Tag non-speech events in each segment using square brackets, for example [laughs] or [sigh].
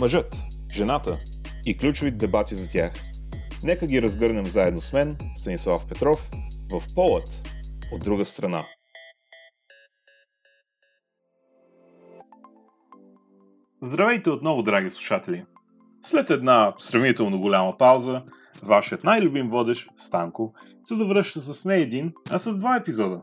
Мъжът, жената и ключови дебати за тях. Нека ги разгърнем заедно с мен, Станислав Петров, в полът от друга страна. Здравейте отново, драги слушатели! След една сравнително голяма пауза, вашият най-любим водещ, Станко, се завръща с не един, а с два епизода.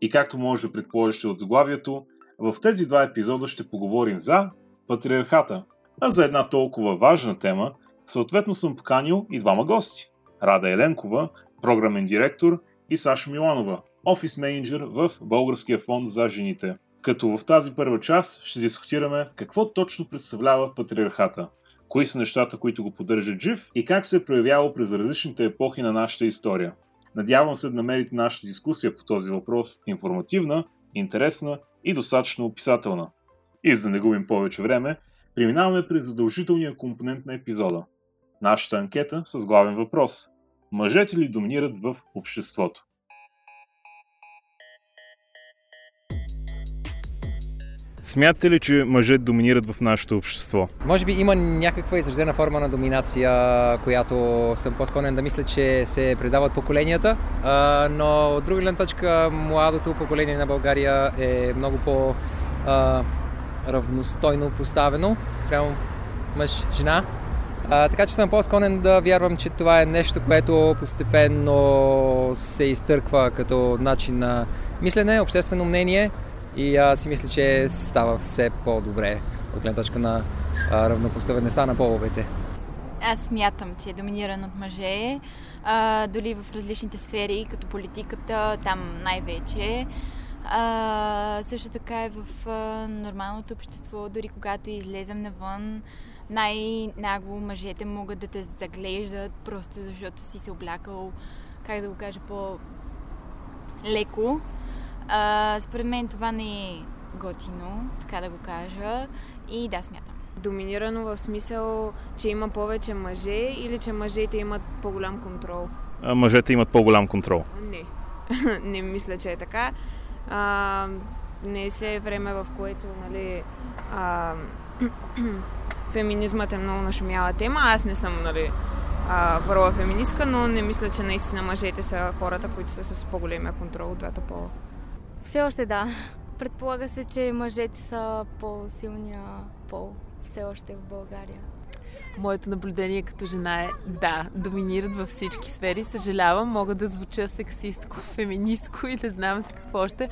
И както може да предположите от заглавието, в тези два епизода ще поговорим за патриархата, а за една толкова важна тема, съответно съм поканил и двама гости. Рада Еленкова, програмен директор и Саша Миланова, офис менеджер в Българския фонд за жените. Като в тази първа част ще дискутираме какво точно представлява патриархата, кои са нещата, които го поддържат жив и как се е проявявал през различните епохи на нашата история. Надявам се да намерите нашата дискусия по този въпрос информативна, интересна и достатъчно описателна. И за да не губим повече време, преминаваме през задължителния компонент на епизода. Нашата анкета с главен въпрос. Мъжете ли доминират в обществото? Смятате ли, че мъже доминират в нашето общество? Може би има някаква изразена форма на доминация, която съм по-склонен да мисля, че се предават поколенията, но от друга гледна точка младото поколение на България е много по равностойно поставено спрямо мъж-жена. така че съм по-склонен да вярвам, че това е нещо, което постепенно се изтърква като начин на мислене, обществено мнение – и аз си мисля, че става все по-добре от гледна точка на равнопоставеността на половете. Аз смятам, че е доминиран от мъже, а, дори в различните сфери, като политиката, там най-вече. А, също така е в а, нормалното общество, дори когато излезем навън, най-нагло мъжете могат да те заглеждат, просто защото си се облякал, как да го кажа, по-леко а, според мен това не е готино, така да го кажа. И да, смятам. Доминирано в смисъл, че има повече мъже или че мъжете имат по-голям контрол? А, мъжете имат по-голям контрол? Не. [laughs] не мисля, че е така. А, не се е време, в което нали, а, [clears throat] феминизмът е много нашумяла тема. Аз не съм нали, върла феминистка, но не мисля, че наистина мъжете са хората, които са с по-големия контрол от двата пола. Все още да. Предполага се, че мъжете са по-силния пол все още в България. Моето наблюдение като жена е да, доминират във всички сфери. Съжалявам, мога да звуча сексистко, [laughs] феминистко и не знам се какво още.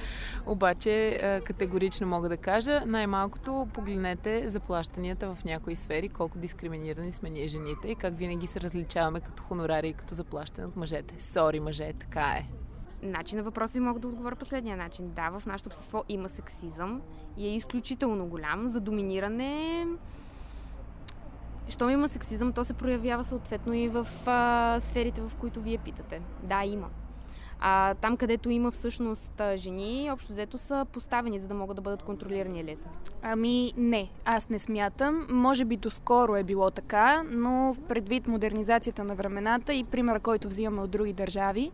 Обаче категорично мога да кажа, най-малкото погледнете заплащанията в някои сфери, колко дискриминирани сме ние жените и как винаги се различаваме като хонорари и като заплащане от мъжете. Сори, мъже, така е начин на въпроса ви мога да отговоря последния начин. Да, в нашето общество има сексизъм и е изключително голям. За доминиране щом има сексизъм, то се проявява съответно и в а, сферите, в които вие питате. Да, има. А там, където има всъщност жени, общо взето са поставени, за да могат да бъдат контролирани лесно. Ами не, аз не смятам. Може би доскоро е било така, но предвид модернизацията на времената и примера, който взимаме от други държави,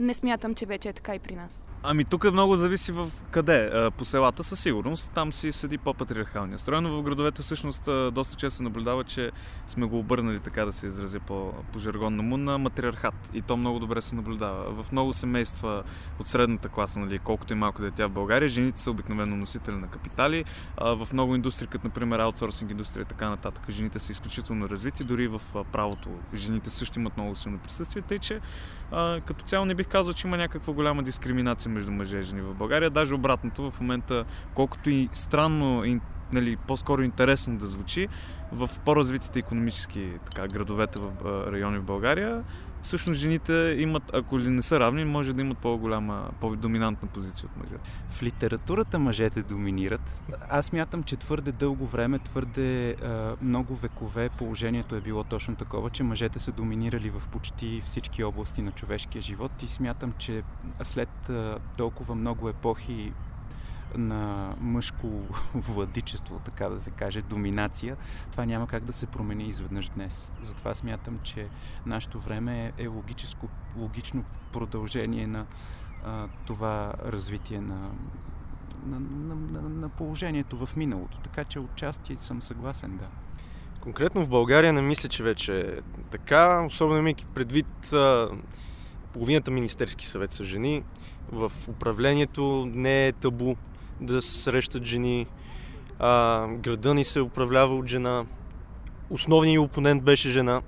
не смятам, че вече е така и при нас. Ами тук много зависи в къде. По селата със сигурност, там си седи по-патриархалния строй, но в градовете всъщност доста често се наблюдава, че сме го обърнали, така да се изразя по, по жаргонно му, на матриархат. И то много добре се наблюдава. В много семейства от средната класа, нали, колкото и малко дете в България, жените са обикновено носители на капитали. В много индустрии, като например аутсорсинг индустрия и така нататък, жените са изключително развити, дори в правото жените също имат много силно присъствие, тъй че като цяло не бих казал, че има някаква голяма дискриминация между мъже и жени в България. Даже обратното, в момента, колкото и странно, и, нали, по-скоро интересно да звучи, в по-развитите економически така, градовете в райони в България, всъщност жените имат, ако ли не са равни, може да имат по-голяма, по-доминантна позиция от мъжете. В литературата мъжете доминират. Аз мятам, че твърде дълго време, твърде много векове положението е било точно такова, че мъжете са доминирали в почти всички области на човешкия живот и смятам, че след толкова много епохи на мъжко [laughs] владичество, така да се каже, доминация, това няма как да се промени изведнъж днес. Затова смятам, че нашето време е логическо, логично продължение на а, това развитие на, на, на, на, на положението в миналото. Така че отчасти съм съгласен, да. Конкретно в България не мисля, че вече е така, особено имайки предвид а, половината Министерски съвет са жени. В управлението не е табу да се срещат жени. А, града ни се управлява от жена. Основният опонент беше жена.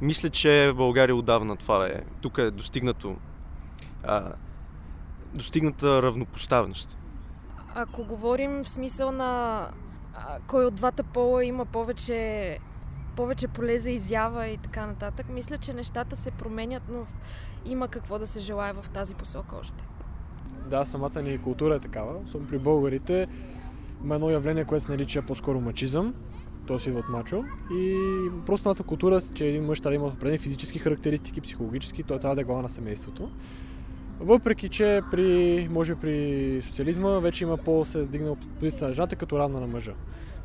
Мисля, че в България отдавна това е. Тук е достигнато а, достигната равнопоставеност. Ако говорим в смисъл на а, кой от двата пола има повече, повече поле за изява и така нататък, мисля, че нещата се променят, но има какво да се желая в тази посока още. Да, самата ни култура е такава. Особено при българите има едно явление, което се нарича по-скоро мачизъм. То си от мачо. И просто нашата култура, че един мъж трябва да има определени физически характеристики, психологически, той трябва да е глава на семейството. Въпреки, че при, може при социализма вече има по-се дигнал позицията на жената като равна на мъжа.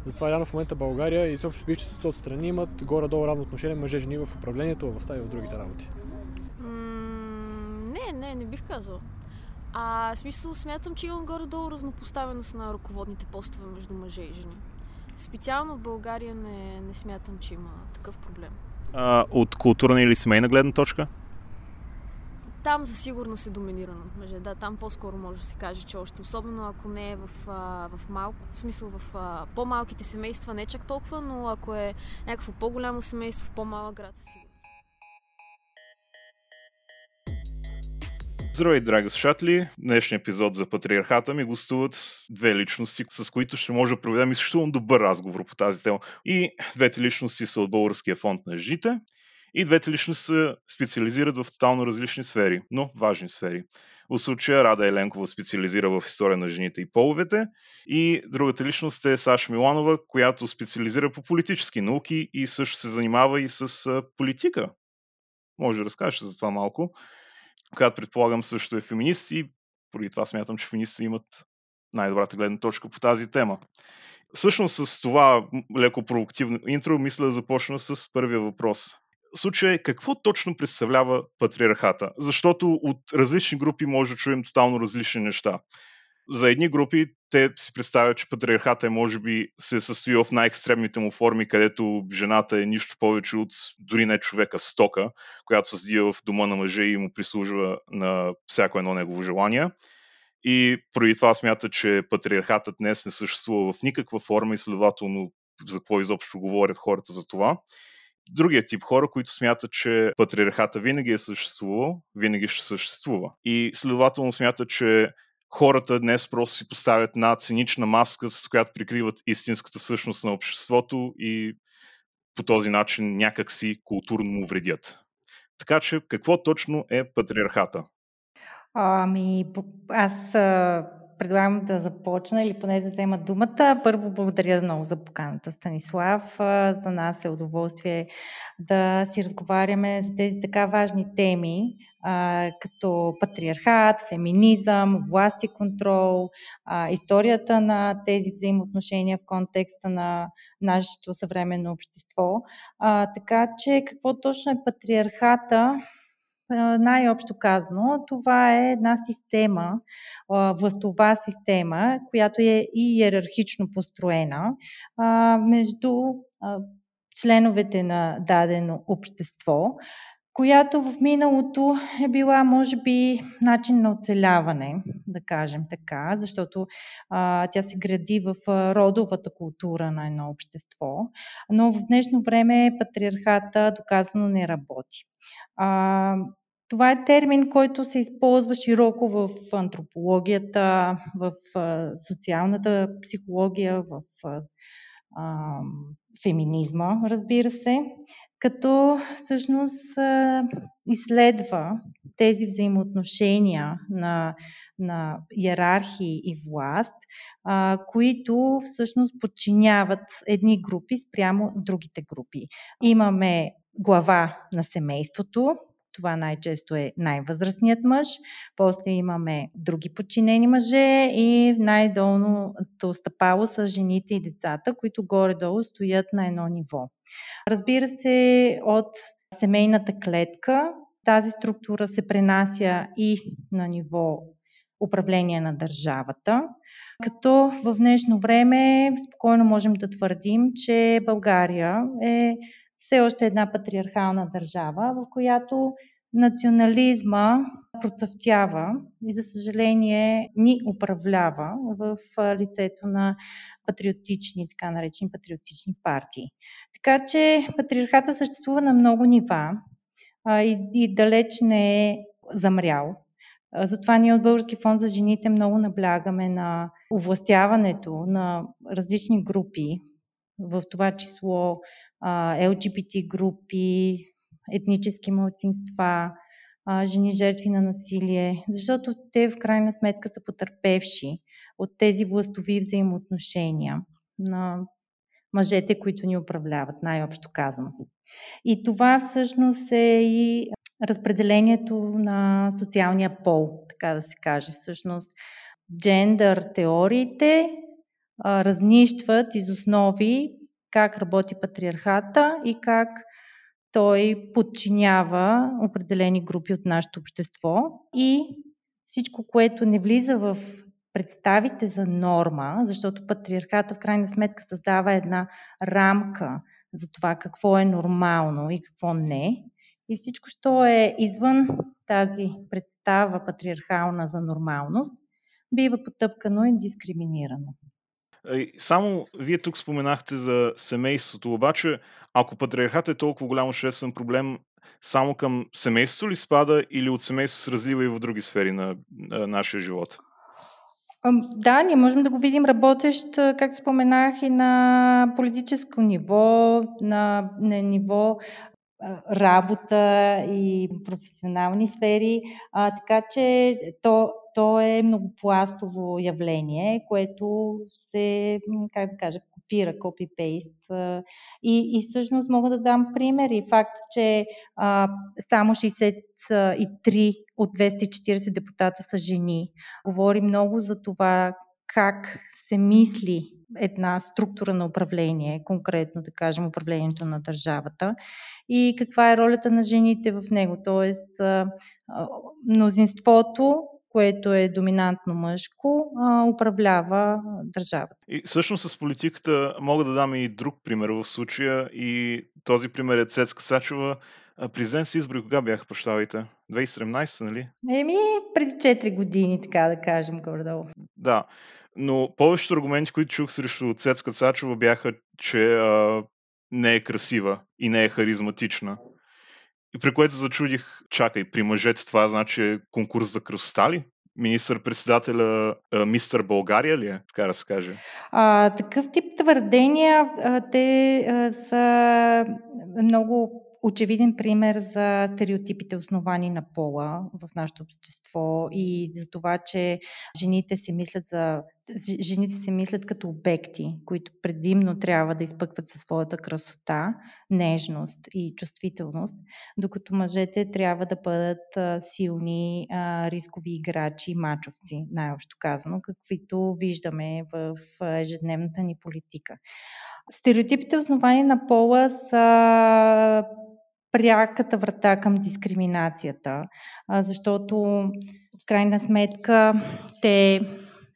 Затова реално в момента България и съобщо бившите страни имат горе-долу равно отношение мъже-жени в управлението, в властта и в другите работи. не, не, не бих казал. А в смисъл смятам, че имам горе-долу разнопоставеност на ръководните постове между мъже и жени. Специално в България не, не смятам, че има такъв проблем. А, от културна или семейна гледна точка? Там за сигурност е доминирано от мъже. Да, там по-скоро може да се каже, че още, особено ако не е в, а, в малко, в смисъл в а, по-малките семейства, не чак толкова, но ако е някакво по-голямо семейство в по-малък град, със сигурност. Здравей, драги слушатели! Днешния епизод за патриархата ми гостуват две личности, с които ще може да проведем изключително добър разговор по тази тема. И двете личности са от Българския фонд на жите. И двете личности се специализират в тотално различни сфери, но важни сфери. В случая Рада Еленкова специализира в история на жените и половете и другата личност е Саша Миланова, която специализира по политически науки и също се занимава и с политика. Може да разкажеш за това малко която предполагам също е феминист и поради това смятам, че феминистите имат най-добрата гледна точка по тази тема. Всъщност с това леко провокативно интро мисля да започна с първия въпрос. Случай какво точно представлява патриархата? Защото от различни групи може да чуем тотално различни неща за едни групи те си представят, че патриархата е, може би се състои в най-екстремните му форми, където жената е нищо повече от дори не човека стока, която се създива в дома на мъже и му прислужва на всяко едно негово желание. И поради това смята, че патриархатът днес не съществува в никаква форма и следователно за какво изобщо говорят хората за това. Другият тип хора, които смятат, че патриархата винаги е съществувал, винаги ще съществува. И следователно смятат, че хората днес просто си поставят една цинична маска, с която прикриват истинската същност на обществото и по този начин някак си културно му вредят. Така че, какво точно е патриархата? Ами, аз предлагам да започна или поне да взема думата. Първо благодаря много за поканата, Станислав. За нас е удоволствие да си разговаряме за тези така важни теми, като патриархат, феминизъм, власт и контрол, историята на тези взаимоотношения в контекста на нашето съвременно общество. Така че какво точно е патриархата? Най-общо казано, това е една система, властова система, която е и иерархично построена между членовете на дадено общество, която в миналото е била, може би, начин на оцеляване, да кажем така, защото а, тя се гради в родовата култура на едно общество, но в днешно време патриархата доказано не работи. А, това е термин, който се използва широко в антропологията, в социалната психология, в феминизма, разбира се, като всъщност изследва тези взаимоотношения на, на иерархии и власт, които всъщност подчиняват едни групи спрямо другите групи. Имаме глава на семейството, това най-често е най-възрастният мъж. После имаме други подчинени мъже и най-долното стъпало са жените и децата, които горе-долу стоят на едно ниво. Разбира се, от семейната клетка тази структура се пренася и на ниво управление на държавата. Като в днешно време спокойно можем да твърдим, че България е все още една патриархална държава, в която национализма процъфтява и за съжаление ни управлява в лицето на патриотични, така наречени патриотични партии. Така че патриархата съществува на много нива а, и, и далеч не е замрял. Затова ние от Български фонд за жените много наблягаме на овластяването на различни групи, в това число LGBT групи, етнически младсинства, жени жертви на насилие, защото те в крайна сметка са потърпевши от тези властови взаимоотношения на мъжете, които ни управляват, най-общо казано. И това всъщност е и разпределението на социалния пол, така да се каже. Всъщност, джендър теориите разнищват из основи как работи патриархата и как той подчинява определени групи от нашето общество и всичко, което не влиза в представите за норма, защото патриархата в крайна сметка създава една рамка за това какво е нормално и какво не. И всичко, що е извън тази представа патриархална за нормалност, бива потъпкано и дискриминирано. Само вие тук споменахте за семейството, обаче ако патриархат е толкова голям обществен проблем, само към семейството ли спада или от семейството се разлива и в други сфери на, на нашия живот? Да, ние можем да го видим работещ, както споменах, и на политическо ниво, на, на ниво работа и професионални сфери. А, така че то, то е многопластово явление, което се, как да кажа, копира, копи-пейст. И, и всъщност мога да дам примери. Факт, че а, само 63 от 240 депутата са жени, говори много за това как се мисли една структура на управление, конкретно да кажем управлението на държавата и каква е ролята на жените в него. Тоест, мнозинството, което е доминантно мъжко, управлява държавата. И всъщност с политиката мога да дам и друг пример в случая и този пример е Цецка Сачева. Президент си избори кога бяха, прощавайте? 2017, нали? Еми, преди 4 години, така да кажем, горе-долу. Да, но повечето аргументи, които чух срещу Цецка Цачева бяха, че а, не е красива и не е харизматична. И при което зачудих, чакай, при мъжете това значи е конкурс за красота ли? Министър-председателя мистър България ли е, така да се каже? А, такъв тип твърдения, а, те а, са много очевиден пример за стереотипите, основани на пола в нашето общество и за това, че жените се мислят за жените се мислят като обекти, които предимно трябва да изпъкват със своята красота, нежност и чувствителност, докато мъжете трябва да бъдат силни, рискови играчи, мачовци, най-общо казано, каквито виждаме в ежедневната ни политика. Стереотипите, основани на пола, са пряката врата към дискриминацията, защото в крайна сметка те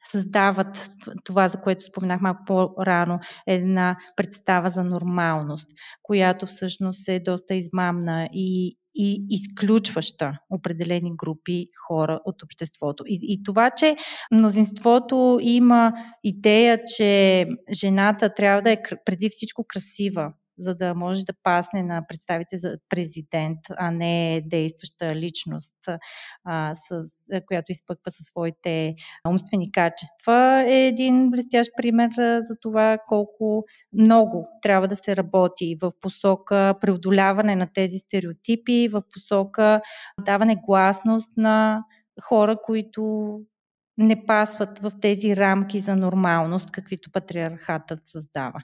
създават това, за което споменах малко по-рано, една представа за нормалност, която всъщност е доста измамна и, и изключваща определени групи хора от обществото. И, и това, че мнозинството има идея, че жената трябва да е преди всичко красива, за да може да пасне на представите за президент, а не действаща личност, а, с, която изпъква със своите умствени качества, е един блестящ пример за това колко много трябва да се работи в посока преодоляване на тези стереотипи, в посока даване гласност на хора, които не пасват в тези рамки за нормалност, каквито патриархатът създава.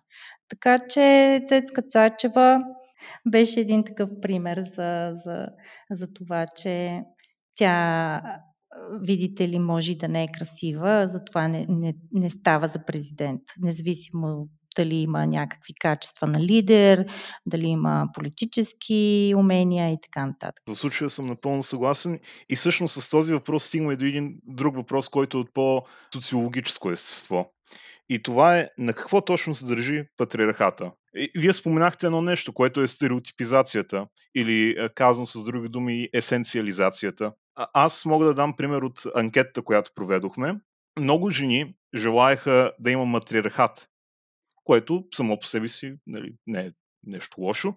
Така че Цецка Цачева беше един такъв пример за, за, за това, че тя, видите ли, може да не е красива, затова не, не, не става за президент, независимо дали има някакви качества на лидер, дали има политически умения и така нататък. В случая съм напълно съгласен и всъщност с този въпрос стигаме до един друг въпрос, който е от по-социологическо естество. И това е на какво точно се държи патриархата. Вие споменахте едно нещо, което е стереотипизацията или казано с други думи есенциализацията. Аз мога да дам пример от анкетата, която проведохме. Много жени желаяха да има матриархат, което само по себе си нали, не е нещо лошо,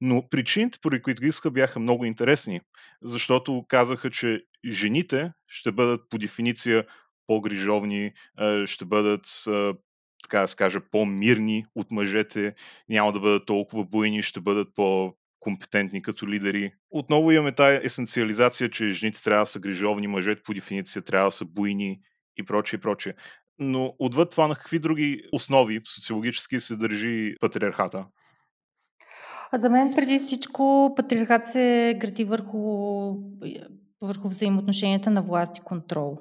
но причините, поради които ги иска, бяха много интересни, защото казаха, че жените ще бъдат по дефиниция по-грижовни, ще бъдат, така да се по-мирни от мъжете, няма да бъдат толкова буйни, ще бъдат по компетентни като лидери. Отново имаме тази есенциализация, че жените трябва да са грижовни, мъжете по дефиниция трябва да са буйни и прочее, и прочее. Но отвъд това на какви други основи социологически се държи патриархата? А за мен преди всичко патриархат се гради върху, върху взаимоотношенията на власт и контрол.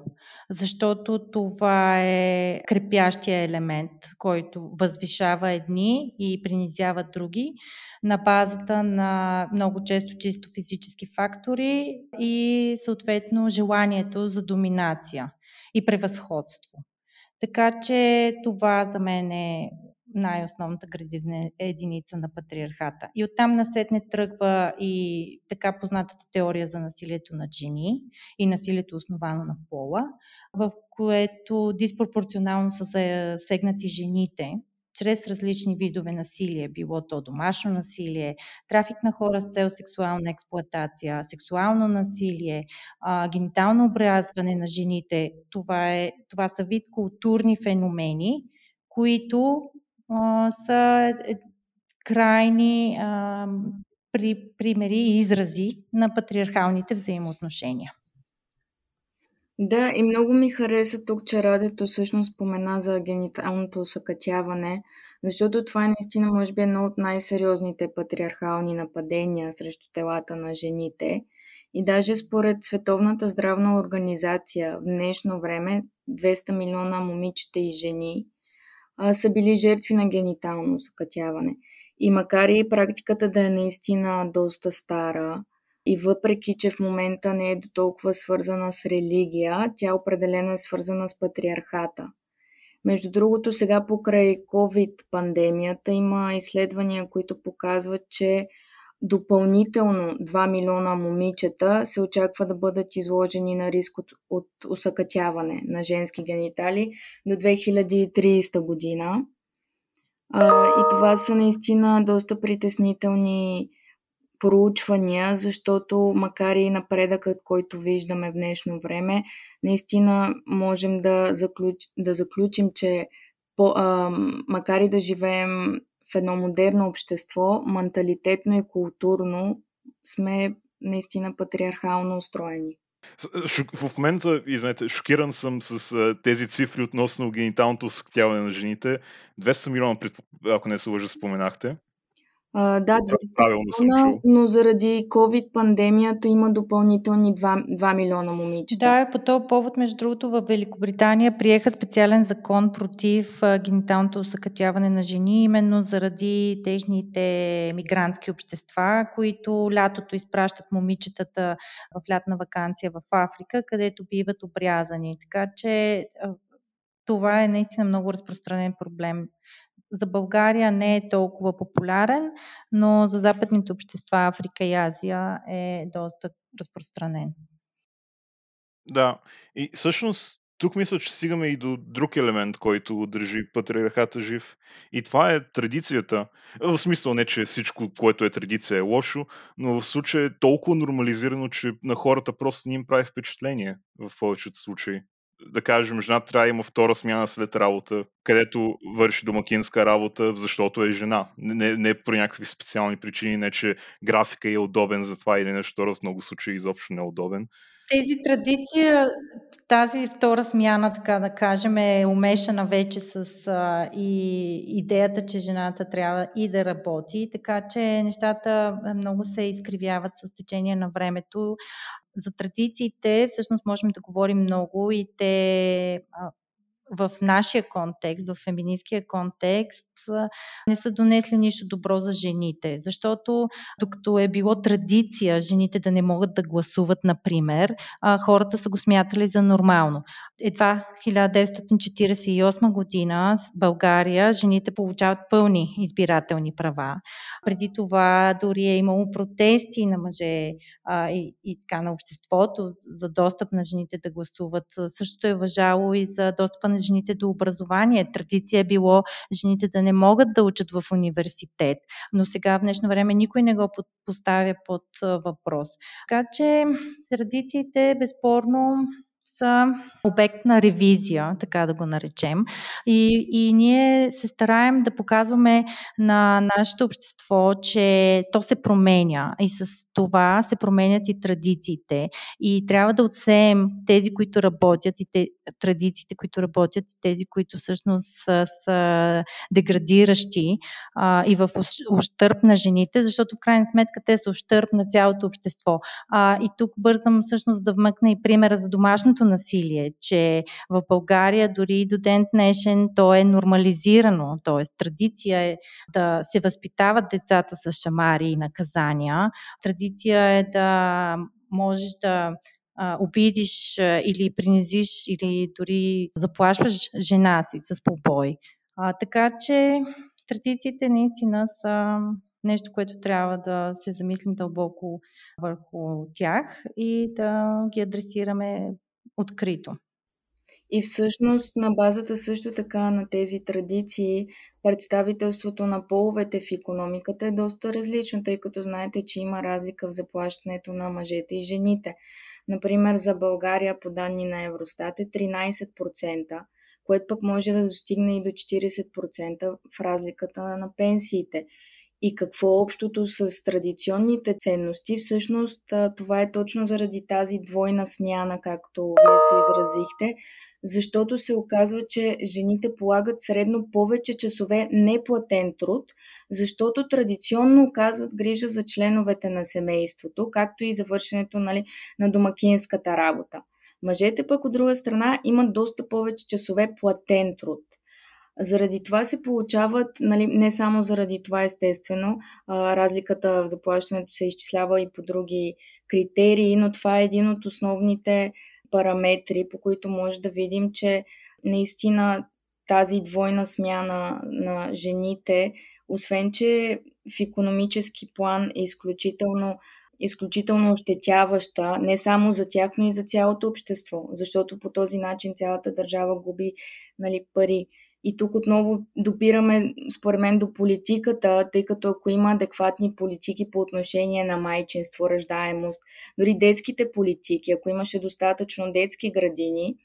Защото това е крепящия елемент, който възвишава едни и принизява други на базата на много често чисто физически фактори и съответно желанието за доминация и превъзходство. Така че това за мен е най-основната градивна единица на патриархата. И оттам насетне тръгва и така познатата теория за насилието на жени и насилието основано на пола, в което диспропорционално са засегнати жените чрез различни видове насилие, било то домашно насилие, трафик на хора с цел сексуална експлоатация, сексуално насилие, а, генитално обрязване на жените. Това, е, това са вид културни феномени, които а, са е, крайни а, при, примери и изрази на патриархалните взаимоотношения. Да, и много ми хареса тук, че Радето всъщност спомена за гениталното усъкътяване, защото това е наистина, може би, едно от най-сериозните патриархални нападения срещу телата на жените. И даже според Световната здравна организация в днешно време 200 милиона момичета и жени а, са били жертви на генитално усъкътяване. И макар и практиката да е наистина доста стара, и въпреки, че в момента не е до толкова свързана с религия, тя определено е свързана с патриархата. Между другото, сега покрай COVID-пандемията има изследвания, които показват, че допълнително 2 милиона момичета се очаква да бъдат изложени на риск от, от усъкътяване на женски генитали до 2030 година. А, и това са наистина доста притеснителни проучвания, защото макар и напредъкът, който виждаме в днешно време, наистина можем да, заключ, да заключим, че по, а, макар и да живеем в едно модерно общество, менталитетно и културно сме наистина патриархално устроени. В момента, и знаете, шокиран съм с тези цифри относно гениталното съктяване на жените. 200 милиона, ако не се лъжа, споменахте. А, да, 200 милиона, но заради COVID-пандемията има допълнителни 2, 2 милиона момичета. Да, по този повод, между другото, в Великобритания приеха специален закон против гениталното усъкътяване на жени, именно заради техните мигрантски общества, които лятото изпращат момичетата в лятна вакансия в Африка, където биват обрязани. Така че това е наистина много разпространен проблем за България не е толкова популярен, но за западните общества Африка и Азия е доста разпространен. Да, и всъщност тук мисля, че стигаме и до друг елемент, който държи патриархата жив. И това е традицията. В смисъл не, че всичко, което е традиция е лошо, но в случая е толкова нормализирано, че на хората просто не им прави впечатление в повечето случаи да кажем, жена трябва да има втора смяна след работа, където върши домакинска работа, защото е жена. Не, не по някакви специални причини, не че графика е удобен за това или нещо, в много случаи изобщо не е удобен. Тези традиции, тази втора смяна, така да кажем, е умешана вече с а, и идеята, че жената трябва и да работи, така че нещата много се изкривяват с течение на времето. За традициите всъщност можем да говорим много и те в нашия контекст, в феминистския контекст, не са донесли нищо добро за жените. Защото докато е било традиция жените да не могат да гласуват, например, хората са го смятали за нормално. Едва 1948 година в България жените получават пълни избирателни права. Преди това дори е имало протести на мъже а, и, и така на обществото за достъп на жените да гласуват. Същото е въжало и за достъпа на жените до образование. Традиция е било жените да не могат да учат в университет, но сега в днешно време никой не го поставя под въпрос. Така че традициите безспорно са обект на ревизия, така да го наречем. И, и ние се стараем да показваме на нашето общество, че то се променя и с това се променят и традициите. И трябва да отсеем тези, които работят и те, традициите, които работят тези, които всъщност са, са деградиращи а, и в ущърп на жените, защото в крайна сметка те са ущърп на цялото общество. А, и тук бързам всъщност да вмъкна и примера за домашното насилие, че в България дори до ден днешен то е нормализирано, т.е. традиция е да се възпитават децата с шамари и наказания. Традиция е да можеш да обидиш или принизиш или дори заплашваш жена си с побой. А, така че традициите наистина са нещо, което трябва да се замислим дълбоко върху тях и да ги адресираме открито. И всъщност на базата също така на тези традиции, представителството на половете в економиката е доста различно, тъй като знаете, че има разлика в заплащането на мъжете и жените. Например, за България по данни на Евростат е 13%, което пък може да достигне и до 40% в разликата на пенсиите и какво общото с традиционните ценности. Всъщност това е точно заради тази двойна смяна, както вие се изразихте, защото се оказва, че жените полагат средно повече часове неплатен труд, защото традиционно оказват грижа за членовете на семейството, както и завършенето нали, на домакинската работа. Мъжете пък от друга страна имат доста повече часове платен труд – заради това се получават, нали, не само заради това естествено, а, разликата в заплащането се изчислява и по други критерии, но това е един от основните параметри, по които може да видим, че наистина тази двойна смяна на жените, освен че в економически план е изключително изключително ощетяваща не само за тях, но и за цялото общество, защото по този начин цялата държава губи нали, пари. И тук отново допираме, според мен, до политиката, тъй като ако има адекватни политики по отношение на майчинство, раждаемост, дори детските политики, ако имаше достатъчно детски градини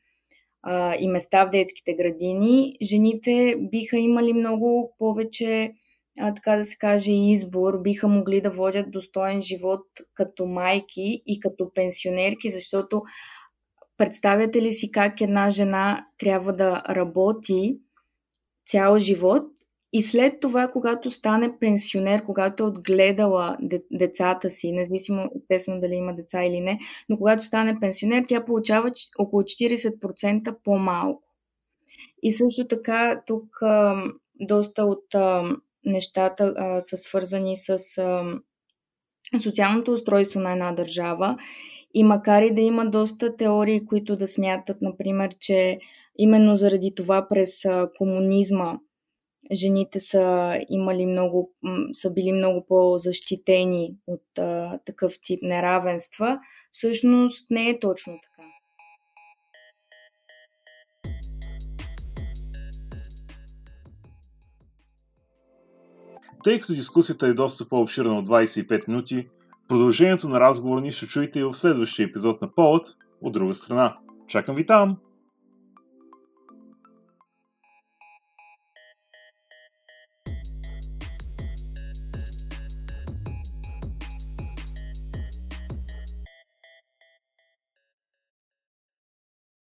а, и места в детските градини, жените биха имали много повече, а, така да се каже, избор, биха могли да водят достоен живот като майки и като пенсионерки, защото представяте ли си как една жена трябва да работи, цял живот и след това, когато стане пенсионер, когато е отгледала децата си, независимо естествено дали има деца или не, но когато стане пенсионер, тя получава около 40% по-малко. И също така тук доста от нещата са свързани с социалното устройство на една държава. И макар и да има доста теории, които да смятат, например, че Именно заради това през комунизма жените са имали много, са били много по-защитени от а, такъв тип неравенства. Всъщност не е точно така. Тъй като дискусията е доста по-обширна от 25 минути, продължението на разговора ни ще чуете и в следващия епизод на Полът от друга страна. Чакам ви там!